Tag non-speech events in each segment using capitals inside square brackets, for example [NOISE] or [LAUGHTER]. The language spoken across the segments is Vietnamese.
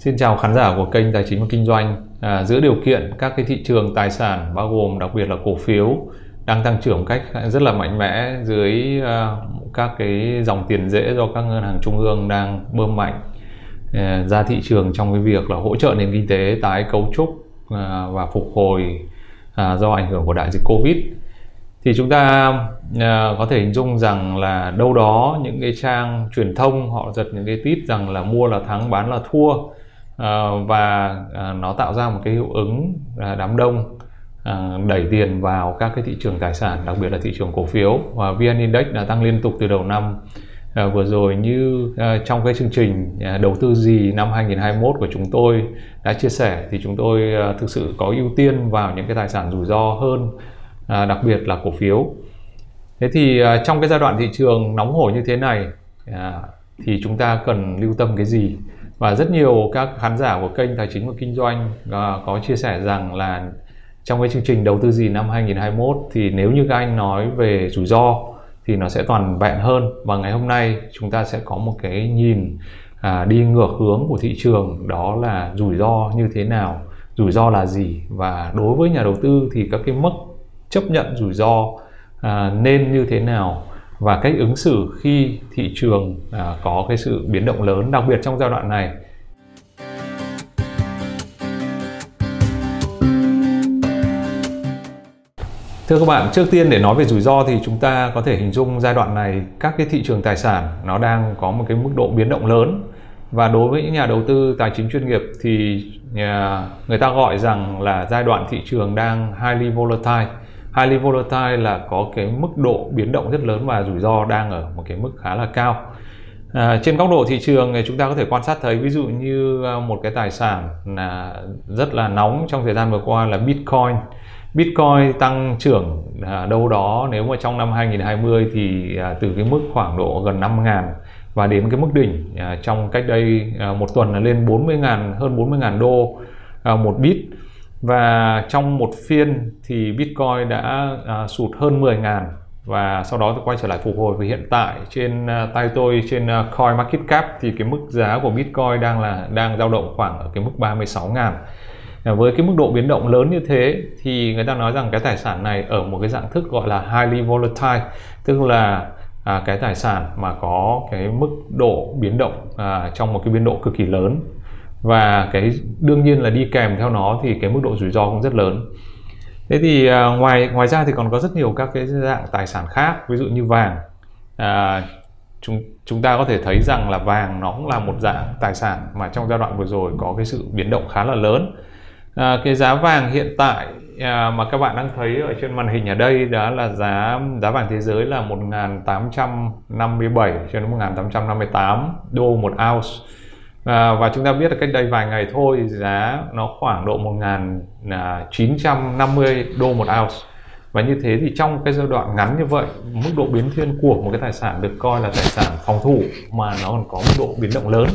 Xin chào khán giả của kênh Tài chính và Kinh doanh. À, giữa điều kiện các cái thị trường tài sản bao gồm đặc biệt là cổ phiếu đang tăng trưởng cách rất là mạnh mẽ dưới uh, các cái dòng tiền dễ do các ngân hàng trung ương đang bơm mạnh uh, ra thị trường trong cái việc là hỗ trợ nền kinh tế tái cấu trúc uh, và phục hồi uh, do ảnh hưởng của đại dịch Covid thì chúng ta uh, có thể hình dung rằng là đâu đó những cái trang truyền thông họ giật những cái tít rằng là mua là thắng bán là thua Ờ, và ờ, nó tạo ra một cái hiệu ứng ờ, đám đông đẩy tiền vào các cái thị trường tài sản đặc biệt là thị trường cổ phiếu. Và vn index đã tăng liên tục từ đầu năm. À, vừa rồi như trong cái chương trình đầu tư gì năm 2021 của chúng tôi đã chia sẻ thì chúng tôi thực sự có ưu tiên vào những cái tài sản rủi ro hơn à, đặc biệt là cổ phiếu. Thế thì à, trong cái giai đoạn thị trường nóng hổi như thế này à, thì chúng ta cần lưu tâm cái gì? Và rất nhiều các khán giả của kênh tài chính và kinh doanh uh, có chia sẻ rằng là trong cái chương trình đầu tư gì năm 2021 thì nếu như các anh nói về rủi ro thì nó sẽ toàn vẹn hơn. Và ngày hôm nay chúng ta sẽ có một cái nhìn à, đi ngược hướng của thị trường đó là rủi ro như thế nào rủi ro là gì. Và đối với nhà đầu tư thì các cái mức chấp nhận rủi ro à, nên như thế nào? Và cách ứng xử khi thị trường à, có cái sự biến động lớn đặc biệt trong giai đoạn này. Thưa các bạn, trước tiên để nói về rủi ro thì chúng ta có thể hình dung giai đoạn này các cái thị trường tài sản nó đang có một cái mức độ biến động lớn. Và đối với những nhà đầu tư tài chính chuyên nghiệp thì à, người ta gọi rằng là giai đoạn thị trường đang highly volatile highly volatile là có cái mức độ biến động rất lớn và rủi ro đang ở một cái mức khá là cao. À, trên góc độ thị trường thì chúng ta có thể quan sát thấy ví dụ như à, một cái tài sản là rất là nóng trong thời gian vừa qua là Bitcoin. Bitcoin tăng trưởng à, đâu đó nếu mà trong năm 2020 thì à, từ cái mức khoảng độ gần 5 ngàn và đến cái mức đỉnh à, trong cách đây à, một tuần là lên 40 ngàn hơn 40 ngàn đô à, một bit và trong một phiên thì Bitcoin đã à, sụt hơn 10 ngàn và sau đó thì quay trở lại phục hồi. Và hiện tại trên uh, tay tôi trên uh, Coin Market Cap thì cái mức giá của Bitcoin đang là đang dao động khoảng ở cái mức 36 ngàn. À, với cái mức độ biến động lớn như thế thì người ta nói rằng cái tài sản này ở một cái dạng thức gọi là highly volatile tức là à, cái tài sản mà có cái mức độ biến động à, trong một cái biên độ cực kỳ lớn và cái đương nhiên là đi kèm theo nó thì cái mức độ rủi ro cũng rất lớn. Thế thì à, ngoài ngoài ra thì còn có rất nhiều các cái dạng tài sản khác ví dụ như vàng. À, chúng chúng ta có thể thấy rằng là vàng nó cũng là một dạng tài sản mà trong giai đoạn vừa rồi có cái sự biến động khá là lớn. À, cái giá vàng hiện tại à, mà các bạn đang thấy ở trên màn hình ở đây đó là giá giá vàng thế giới là 1857 cho đến 1858 đô một ounce. À, và chúng ta biết là cách đây vài ngày thôi giá nó khoảng độ 1.950 à, đô một ounce. Và như thế thì trong cái giai đoạn ngắn như vậy mức độ biến thiên của một cái tài sản được coi là tài sản phòng thủ mà nó còn có mức độ biến động lớn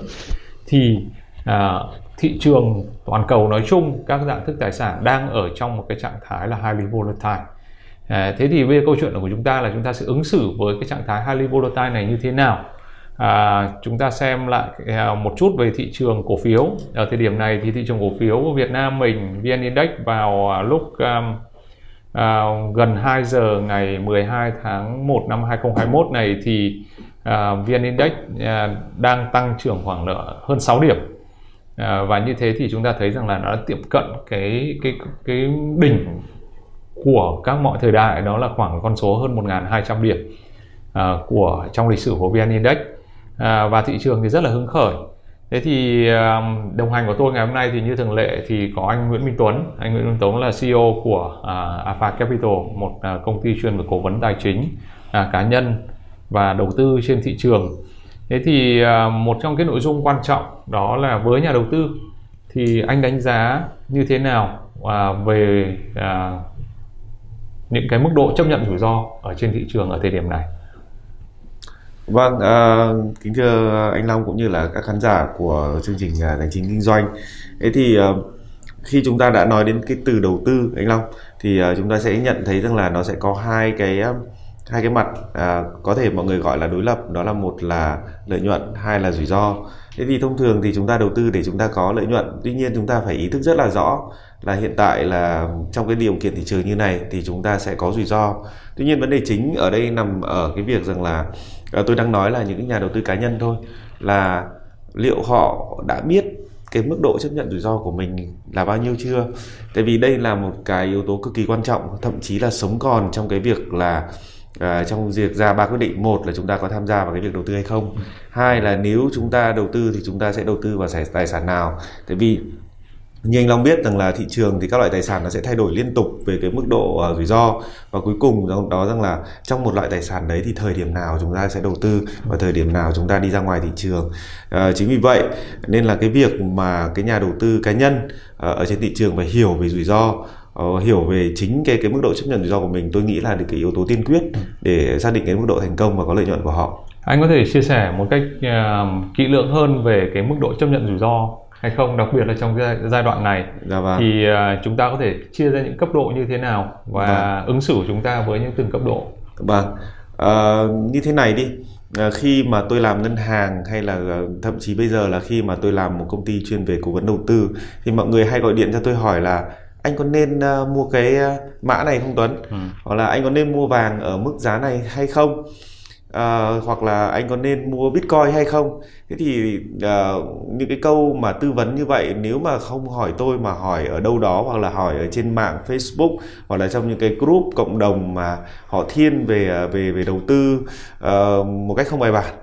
thì à, thị trường toàn cầu nói chung các dạng thức tài sản đang ở trong một cái trạng thái là highly volatile. À, thế thì bây giờ câu chuyện của chúng ta là chúng ta sẽ ứng xử với cái trạng thái highly volatile này như thế nào? À, chúng ta xem lại à, một chút về thị trường cổ phiếu. Ở thời điểm này thì thị trường cổ phiếu của Việt Nam mình VN Index vào à, lúc um, à, gần 2 giờ ngày 12 tháng 1 năm 2021 này thì à, VN Index à, đang tăng trưởng khoảng nợ hơn 6 điểm. À, và như thế thì chúng ta thấy rằng là nó đã tiệm cận cái cái cái đỉnh của các mọi thời đại đó là khoảng con số hơn 1.200 điểm à, của trong lịch sử của VN Index à, và thị trường thì rất là hứng khởi. Thế thì à, đồng hành của tôi ngày hôm nay thì như thường lệ thì có anh Nguyễn Minh Tuấn. Anh Nguyễn Minh Tuấn là CEO của à, Alpha Capital một à, công ty chuyên về cố vấn tài chính cá nhân và đầu tư trên thị trường. Thế thì một trong cái nội dung quan trọng đó là với nhà đầu tư thì anh đánh giá như thế nào về những cái mức độ chấp nhận rủi ro ở trên thị trường ở thời điểm này? Vâng, à, kính thưa anh Long cũng như là các khán giả của chương trình à, tài chính kinh doanh. Thế thì ờ, khi chúng ta đã nói đến cái từ đầu tư anh Long thì ờ, chúng ta sẽ nhận thấy rằng là nó sẽ có hai cái hai cái mặt à, có thể mọi người gọi là đối lập. Đó là một là lợi nhuận hai là rủi ro. Thế thì thông thường thì chúng ta đầu tư để chúng ta có lợi nhuận tuy nhiên chúng ta phải ý thức rất là rõ là hiện tại là trong cái điều kiện thị trường như này thì chúng ta sẽ có rủi ro. Tuy nhiên vấn đề chính ở đây nằm ở cái việc rằng là Ờ, tôi đang nói là những nhà đầu tư cá nhân thôi là liệu họ đã biết cái mức độ chấp nhận rủi ro của mình là bao nhiêu chưa? Tại vì đây là một cái yếu tố cực kỳ quan trọng thậm chí là sống còn trong cái việc là à, trong việc ra ba quyết định. Một là chúng ta có tham gia vào cái việc đầu tư hay không? Hai là nếu chúng ta đầu tư thì chúng ta sẽ đầu tư vào tài sản nào? Tại vì như anh Long biết rằng là thị trường thì các loại tài sản nó sẽ thay đổi liên tục về cái mức độ uh, rủi ro. Và cuối cùng đó rằng là trong một loại tài sản đấy thì thời điểm nào chúng ta sẽ đầu tư và thời điểm nào chúng ta đi ra ngoài thị trường. Uh, chính vì vậy nên là cái việc mà cái nhà đầu tư cá nhân uh, ở trên thị trường phải hiểu về rủi ro uh, hiểu về chính cái cái mức độ chấp nhận rủi ro của mình tôi nghĩ là cái yếu tố tiên quyết để xác định cái mức độ thành công và có lợi nhuận của họ. Anh có thể chia sẻ một cách uh, kỹ lưỡng hơn về cái mức độ chấp nhận rủi ro? Hay không đặc biệt là trong cái giai đoạn này dạ vâng. thì uh, chúng ta có thể chia ra những cấp độ như thế nào và vâng. ứng xử của chúng ta với những từng cấp độ vâng uh, như thế này đi uh, khi mà tôi làm ngân hàng hay là uh, thậm chí bây giờ là khi mà tôi làm một công ty chuyên về cố vấn đầu tư thì mọi người hay gọi điện cho tôi hỏi là anh có nên uh, mua cái mã này không Tuấn ừ. hoặc là anh có nên mua vàng ở mức giá này hay không uh, hoặc là anh có nên mua bitcoin hay không? Thế thì uh, những cái câu mà tư vấn như vậy nếu mà không hỏi tôi mà hỏi ở đâu đó hoặc là hỏi ở trên mạng facebook hoặc là trong những cái group cộng đồng mà họ thiên về ờ, về về đầu tư uh, một cách không bài bản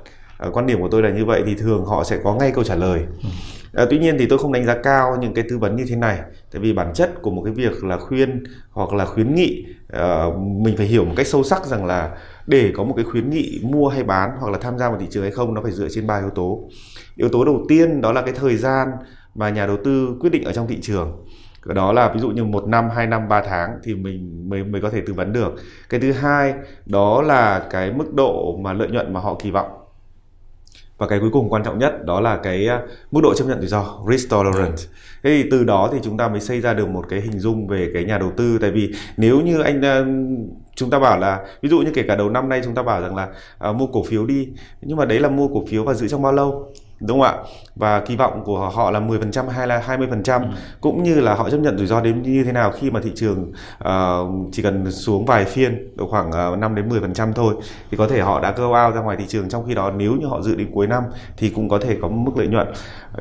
uh, quan điểm của tôi là như vậy thì thường họ sẽ có ngay câu trả lời. Ừ. À, tuy nhiên thì tôi không đánh giá cao những cái tư vấn như thế này tại vì bản chất của một cái việc là khuyên hoặc là khuyến nghị à, mình phải hiểu một cách sâu sắc rằng là để có một cái khuyến nghị mua hay bán hoặc là tham gia vào thị trường hay không nó phải dựa trên ba yếu tố. Yếu tố đầu tiên đó là cái thời gian mà nhà đầu tư quyết định ở trong thị trường. Đó là ví dụ như một năm hai năm ba tháng thì mình mới mới có thể tư vấn được. Cái thứ hai đó là cái mức độ mà lợi nhuận mà họ kỳ vọng và cái cuối cùng quan trọng nhất đó là cái à, mức độ chấp nhận rủi ro risk tolerance. Thế thì từ đó thì chúng ta mới xây ra được một cái hình dung về cái nhà đầu tư. Tại vì nếu như anh à, chúng ta bảo là ví dụ như kể cả đầu năm nay chúng ta bảo rằng là à, mua cổ phiếu đi nhưng mà đấy là mua cổ phiếu và giữ trong bao lâu? Đúng không ạ? Và kỳ vọng của họ là 10% hay là 20% ừ. cũng như là họ chấp nhận rủi ro đến như thế nào khi mà thị trường uh, chỉ cần xuống vài phiên độ khoảng uh, 5 đến 10% thôi thì có thể họ đã go out ra ngoài thị trường. Trong khi đó nếu như họ dự định cuối năm thì cũng có thể có mức lợi nhuận.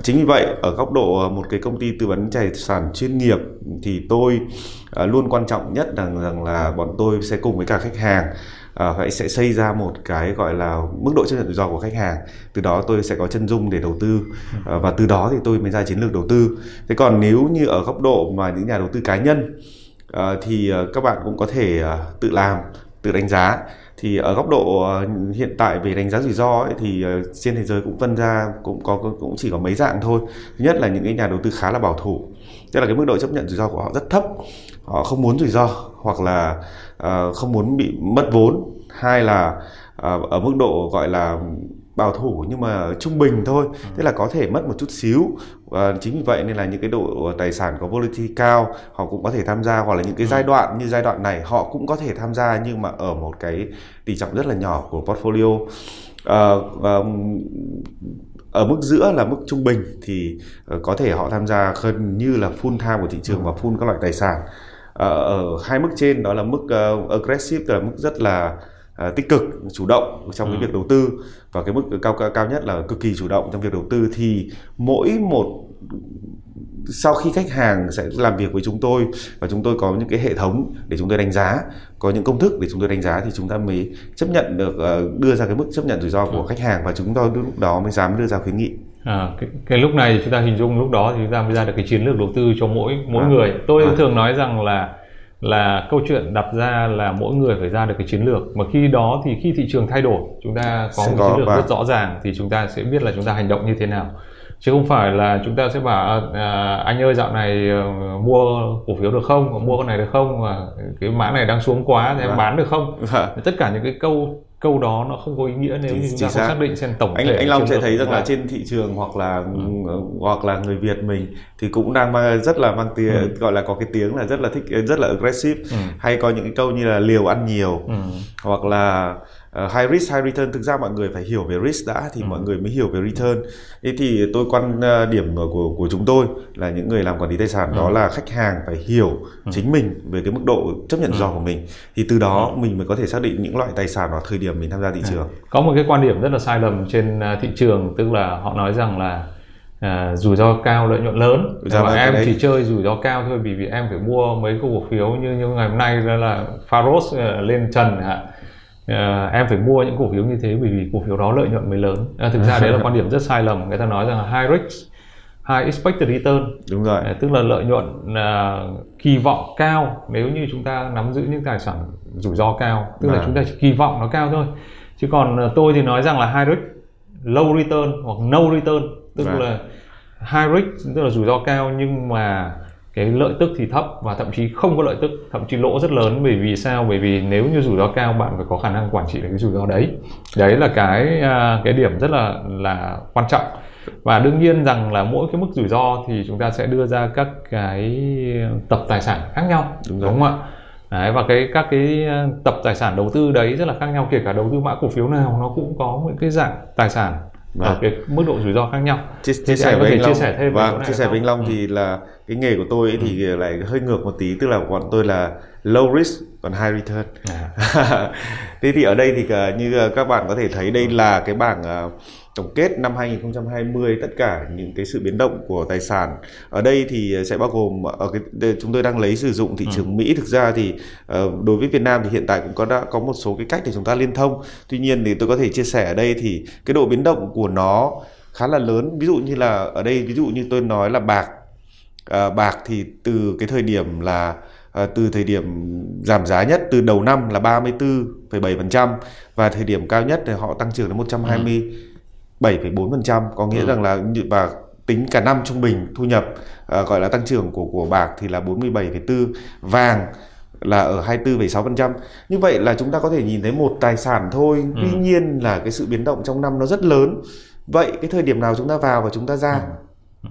Chính vì vậy ở góc độ một cái công ty tư vấn tài sản chuyên nghiệp thì tôi uh, luôn quan trọng nhất rằng rằng là bọn tôi sẽ cùng với cả khách hàng uh, hãy sẽ xây ra một cái gọi là mức độ chấp nhận rủi ro của khách hàng. Từ đó tôi sẽ có chân dung để đầu tư. Uh, và từ đó thì tôi mới ra chiến lược đầu tư. Thế còn nếu như ở góc độ mà những nhà đầu tư cá nhân uh, thì uh, các bạn cũng có thể uh, tự làm tự đánh giá. Thì ở góc độ hiện tại về đánh giá rủi ro ấy, thì trên thế giới cũng phân ra cũng có cũng chỉ có mấy dạng thôi. Thứ nhất là những cái nhà đầu tư khá là bảo thủ tức là cái mức độ chấp nhận rủi ro của họ rất thấp họ không muốn rủi ro hoặc là uh, không muốn bị mất vốn. Hai là uh, ở mức độ gọi là bảo thủ nhưng mà trung bình thôi. Ừ. tức là có thể mất một chút xíu. Và chính vì vậy nên là những cái độ tài sản có volatility cao họ cũng có thể tham gia. Hoặc là những cái giai đoạn như giai đoạn này họ cũng có thể tham gia nhưng mà ở một cái tỷ trọng rất là nhỏ của portfolio. Uh, um, ở mức giữa là mức trung bình thì có thể họ tham gia gần như là full time của thị trường và full các loại tài sản ở hai mức trên đó là mức uh, aggressive tức là mức rất là uh, tích cực chủ động trong ừ. cái việc đầu tư và cái mức cao cao nhất là cực kỳ chủ động trong việc đầu tư thì mỗi một sau khi khách hàng sẽ làm việc với chúng tôi và chúng tôi có những cái hệ thống để chúng tôi đánh giá có những công thức để chúng tôi đánh giá thì chúng ta mới chấp nhận được đưa ra cái mức chấp nhận rủi ro của ừ. khách hàng và chúng tôi lúc đó mới dám đưa ra khuyến nghị À, cái, cái lúc này chúng ta hình dung lúc đó thì chúng ta mới ra được cái chiến lược đầu tư cho mỗi mỗi à, người tôi à. thường nói rằng là là câu chuyện đặt ra là mỗi người phải ra được cái chiến lược mà khi đó thì khi thị trường thay đổi chúng ta có một chiến lược rất rõ ràng thì chúng ta sẽ biết là chúng ta hành động như thế nào chứ không phải là chúng ta sẽ bảo à, anh ơi dạo này uh, mua cổ phiếu được không mua con này được không và cái mã này đang xuống quá thì em vâng. bán được không vâng. tất cả những cái câu câu đó nó không có ý nghĩa nếu như chúng ta không xác định xem tổng anh thể anh Long sẽ thấy rằng là trên thị trường hoặc là ừ. hoặc là người Việt mình thì cũng đang mang, rất là mang tiếng ừ. gọi là có cái tiếng là rất là thích rất là aggressive ừ. hay có những cái câu như là liều ăn nhiều ừ. hoặc là uh, high risk high return thực ra mọi người phải hiểu về risk đã thì ừ. mọi người mới hiểu về return thế thì tôi quan uh, điểm của của chúng tôi là những người làm quản lý tài sản ừ. đó là khách hàng phải hiểu ừ. chính mình về cái mức độ chấp nhận ừ. rủi ro của mình thì từ đó ừ. mình mới có thể xác định những loại tài sản vào thời điểm mình tham gia thị trường có một cái quan điểm rất là sai lầm trên thị trường tức là họ nói rằng là à, rủi ro cao lợi nhuận lớn và em chỉ chơi rủi ro cao thôi vì vì em phải mua mấy cổ phiếu như như ngày hôm nay là, là Pharos uh, lên trần hả à, em phải mua những cổ phiếu như thế bởi vì cổ phiếu đó lợi nhuận mới lớn à, thực ra đấy là [LAUGHS] quan điểm rất sai lầm người ta nói rằng là high risk high expected return đúng rồi à, tức là lợi nhuận à, kỳ vọng cao nếu như chúng ta nắm giữ những tài sản rủi ro cao tức à. là vâng. chúng ta chỉ kỳ vọng nó cao thôi chứ còn tôi thì nói rằng là high risk low return hoặc no return tức vâng. là high risk tức là rủi ro cao nhưng mà cái lợi tức thì thấp và thậm chí không có lợi tức thậm chí lỗ rất lớn. Bởi vì sao? Bởi vì nếu như rủi ro cao bạn phải có khả năng quản trị được cái rủi ro đấy. Đấy là cái à, cái điểm rất là là quan trọng. Và đương nhiên rằng là mỗi cái mức rủi ro thì chúng ta sẽ đưa ra các cái tập tài sản khác nhau đúng, đúng không ạ? Đấy, và cái các cái tập tài sản đầu tư đấy rất là khác nhau. Kể cả đầu tư mã cổ phiếu nào nó cũng có một cái dạng tài sản và vâng. cái mức độ rủi ro khác nhau. Chia, chia sẻ với anh Long, chia sẻ thêm vâng, chia sẻ với anh Long thì là cái nghề của tôi ấy thì ừ. lại hơi ngược một tí, tức là bọn tôi là low risk còn high return. À. [LAUGHS] Thế thì ở đây thì như các bạn có thể thấy đây là cái bảng à, tổng kết năm 2020 tất cả những cái sự biến động của tài sản. Ở đây thì sẽ bao gồm ở cái chúng tôi đang lấy sử dụng thị trường ừ. Mỹ. Thực ra thì ờ, đối với Việt Nam thì hiện tại cũng có đã có một số cái cách để chúng ta liên thông. Tuy nhiên thì tôi có thể chia sẻ ở đây thì cái độ biến động của nó khá là lớn. Ví dụ như là ở đây ví dụ như tôi nói là bạc. À, bạc thì từ cái thời điểm là à, từ thời điểm giảm giá nhất từ đầu năm là 34,7% và thời điểm cao nhất thì họ tăng trưởng đến 120 ừ 7,4% có nghĩa ừ. rằng là và tính cả năm trung bình thu nhập uh, gọi là tăng trưởng của của bạc thì là 47,4 vàng là ở 24,6%. Như vậy là chúng ta có thể nhìn thấy một tài sản thôi, ừ. tuy nhiên là cái sự biến động trong năm nó rất lớn. Vậy cái thời điểm nào chúng ta vào và chúng ta ra? Ừ.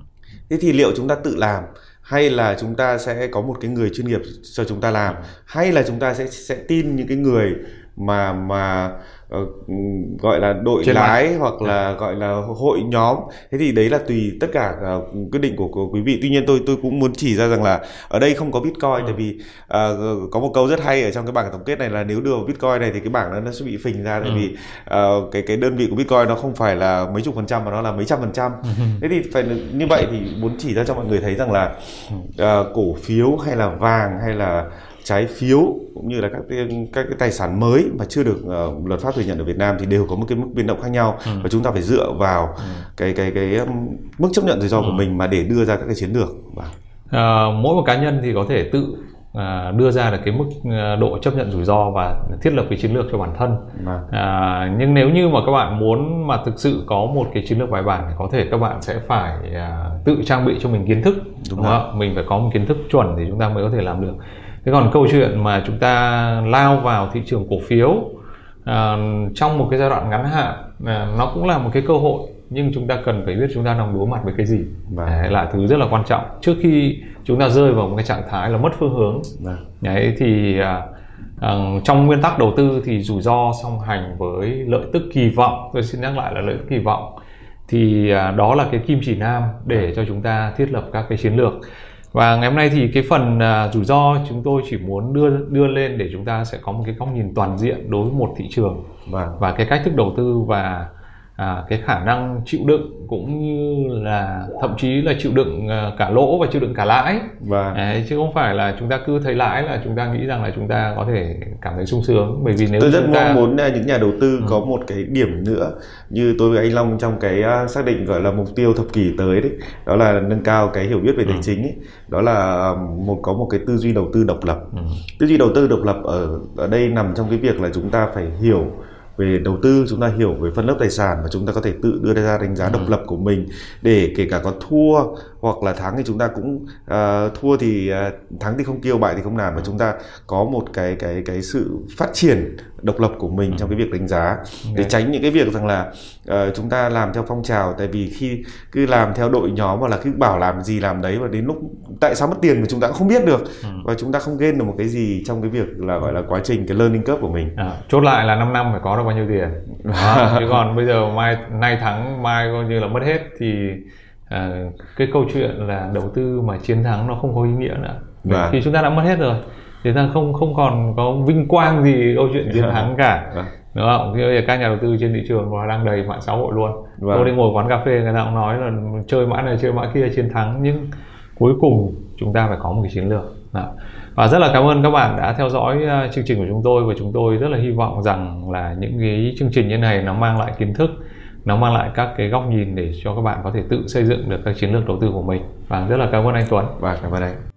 Thế thì liệu chúng ta tự làm hay là chúng ta sẽ có một cái người chuyên nghiệp cho chúng ta làm hay là chúng ta sẽ sẽ tin những cái người mà mà uh, gọi là đội Trên lái mạng. hoặc là. Dạ. gọi là hội nhóm thế thì đấy là tùy tất cả uh, quyết định của, của quý vị tuy nhiên tôi tôi cũng muốn chỉ ra rằng là ở đây không có bitcoin ừ. tại vì uh, có một câu rất hay ở trong cái bảng tổng kết này là nếu đưa vào bitcoin này thì cái bảng đó nó sẽ bị phình ra tại ừ. vì uh, cái cái đơn vị của bitcoin nó không phải là mấy chục phần trăm mà nó là mấy trăm phần trăm ừ. thế thì phải như vậy thì muốn chỉ ra cho mọi người thấy rằng là uh, cổ phiếu hay là vàng hay là trái phiếu cũng như là các cái, các cái tài sản mới mà chưa được uh, luật pháp thừa nhận ở Việt Nam thì đều có một cái mức biến động khác nhau ừ. và chúng ta phải dựa vào ừ. cái cái cái mức chấp nhận rủi ro ừ. của mình mà để đưa ra các cái chiến lược. À, mỗi một cá nhân thì có thể tự à, đưa ra được cái mức à, độ chấp nhận rủi ro và thiết lập cái chiến lược cho bản thân vâng. à, nhưng nếu như mà các bạn muốn mà thực sự có một cái chiến lược bài bản thì có thể các bạn sẽ phải à, tự trang bị cho mình kiến thức đúng, đúng không? mình phải có một kiến thức chuẩn thì chúng ta mới có thể làm được thế còn câu chuyện mà chúng ta lao vào thị trường cổ phiếu à, trong một cái giai đoạn ngắn hạn à, nó cũng là một cái cơ hội nhưng chúng ta cần phải biết chúng ta đang đối mặt với cái gì vâng. đấy là thứ rất là quan trọng trước khi chúng ta rơi vào một cái trạng thái là mất phương hướng vâng. đấy thì à, à, trong nguyên tắc đầu tư thì rủi ro song hành với lợi tức kỳ vọng tôi xin nhắc lại là lợi tức kỳ vọng thì à, đó là cái kim chỉ nam để cho chúng ta thiết lập các cái chiến lược và ngày hôm nay thì cái phần uh, rủi ro chúng tôi chỉ muốn đưa đưa lên để chúng ta sẽ có một cái góc nhìn toàn diện đối với một thị trường vâng. và cái cách thức đầu tư và à, cái khả năng chịu đựng cũng như là thậm chí là chịu đựng à, cả lỗ và chịu đựng cả lãi vâng. Đấy, chứ không phải là chúng ta cứ thấy lãi là chúng ta nghĩ rằng là chúng ta có thể cảm thấy sung sướng bởi vì nếu tôi rất chúng ta... mong muốn à, những nhà đầu tư ừ. có một cái điểm nữa như tôi với anh Long trong cái à, xác định gọi là mục tiêu thập kỷ tới đấy đó là nâng cao cái hiểu biết về tài ừ. chính ấy. đó là một có một cái tư duy đầu tư độc lập ừ. tư duy đầu tư độc lập ở ở đây nằm trong cái việc là chúng ta phải hiểu về đầu tư chúng ta hiểu về phân lớp tài sản và chúng ta có thể tự đưa ra đánh giá độc ừ. lập của mình để kể cả có thua hoặc là thắng thì chúng ta cũng uh, thua thì uh, thắng thì không kêu bại thì không nản và chúng ta có một cái cái cái sự phát triển độc lập của mình ừ. trong cái việc đánh giá okay. để tránh những cái việc rằng là uh, chúng ta làm theo phong trào tại vì khi cứ làm theo đội nhóm hoặc là cứ bảo làm gì làm đấy và đến lúc tại sao mất tiền mà chúng ta cũng không biết được ừ. và chúng ta không gain được một cái gì trong cái việc là gọi là quá trình cái learning curve của mình à, chốt lại là 5 năm phải có được bao nhiêu tiền [LAUGHS] à, chứ còn bây giờ mai nay thắng mai coi như là mất hết thì à, cái câu chuyện là đầu tư mà chiến thắng nó không có ý nghĩa nữa và. Vâng. khi chúng ta đã mất hết rồi thì ta không không còn có vinh quang gì câu chuyện chiến thắng cả vâng. đúng không? Bây giờ các nhà đầu tư trên thị trường và đang đầy mạng xã hội luôn. Vâng. Tôi đi ngồi quán cà phê người ta cũng nói là chơi mã này chơi mã kia chiến thắng nhưng cuối cùng chúng ta phải có một cái chiến lược. Đó. Và rất là cảm ơn các bạn đã theo dõi à, chương trình của chúng tôi và chúng tôi rất là hy vọng rằng là những cái chương trình như này nó mang lại kiến thức nó mang lại các cái góc nhìn để cho các bạn có thể tự xây dựng được các chiến lược đầu tư của mình. Và rất là cảm ơn anh Tuấn. Và cảm ơn anh.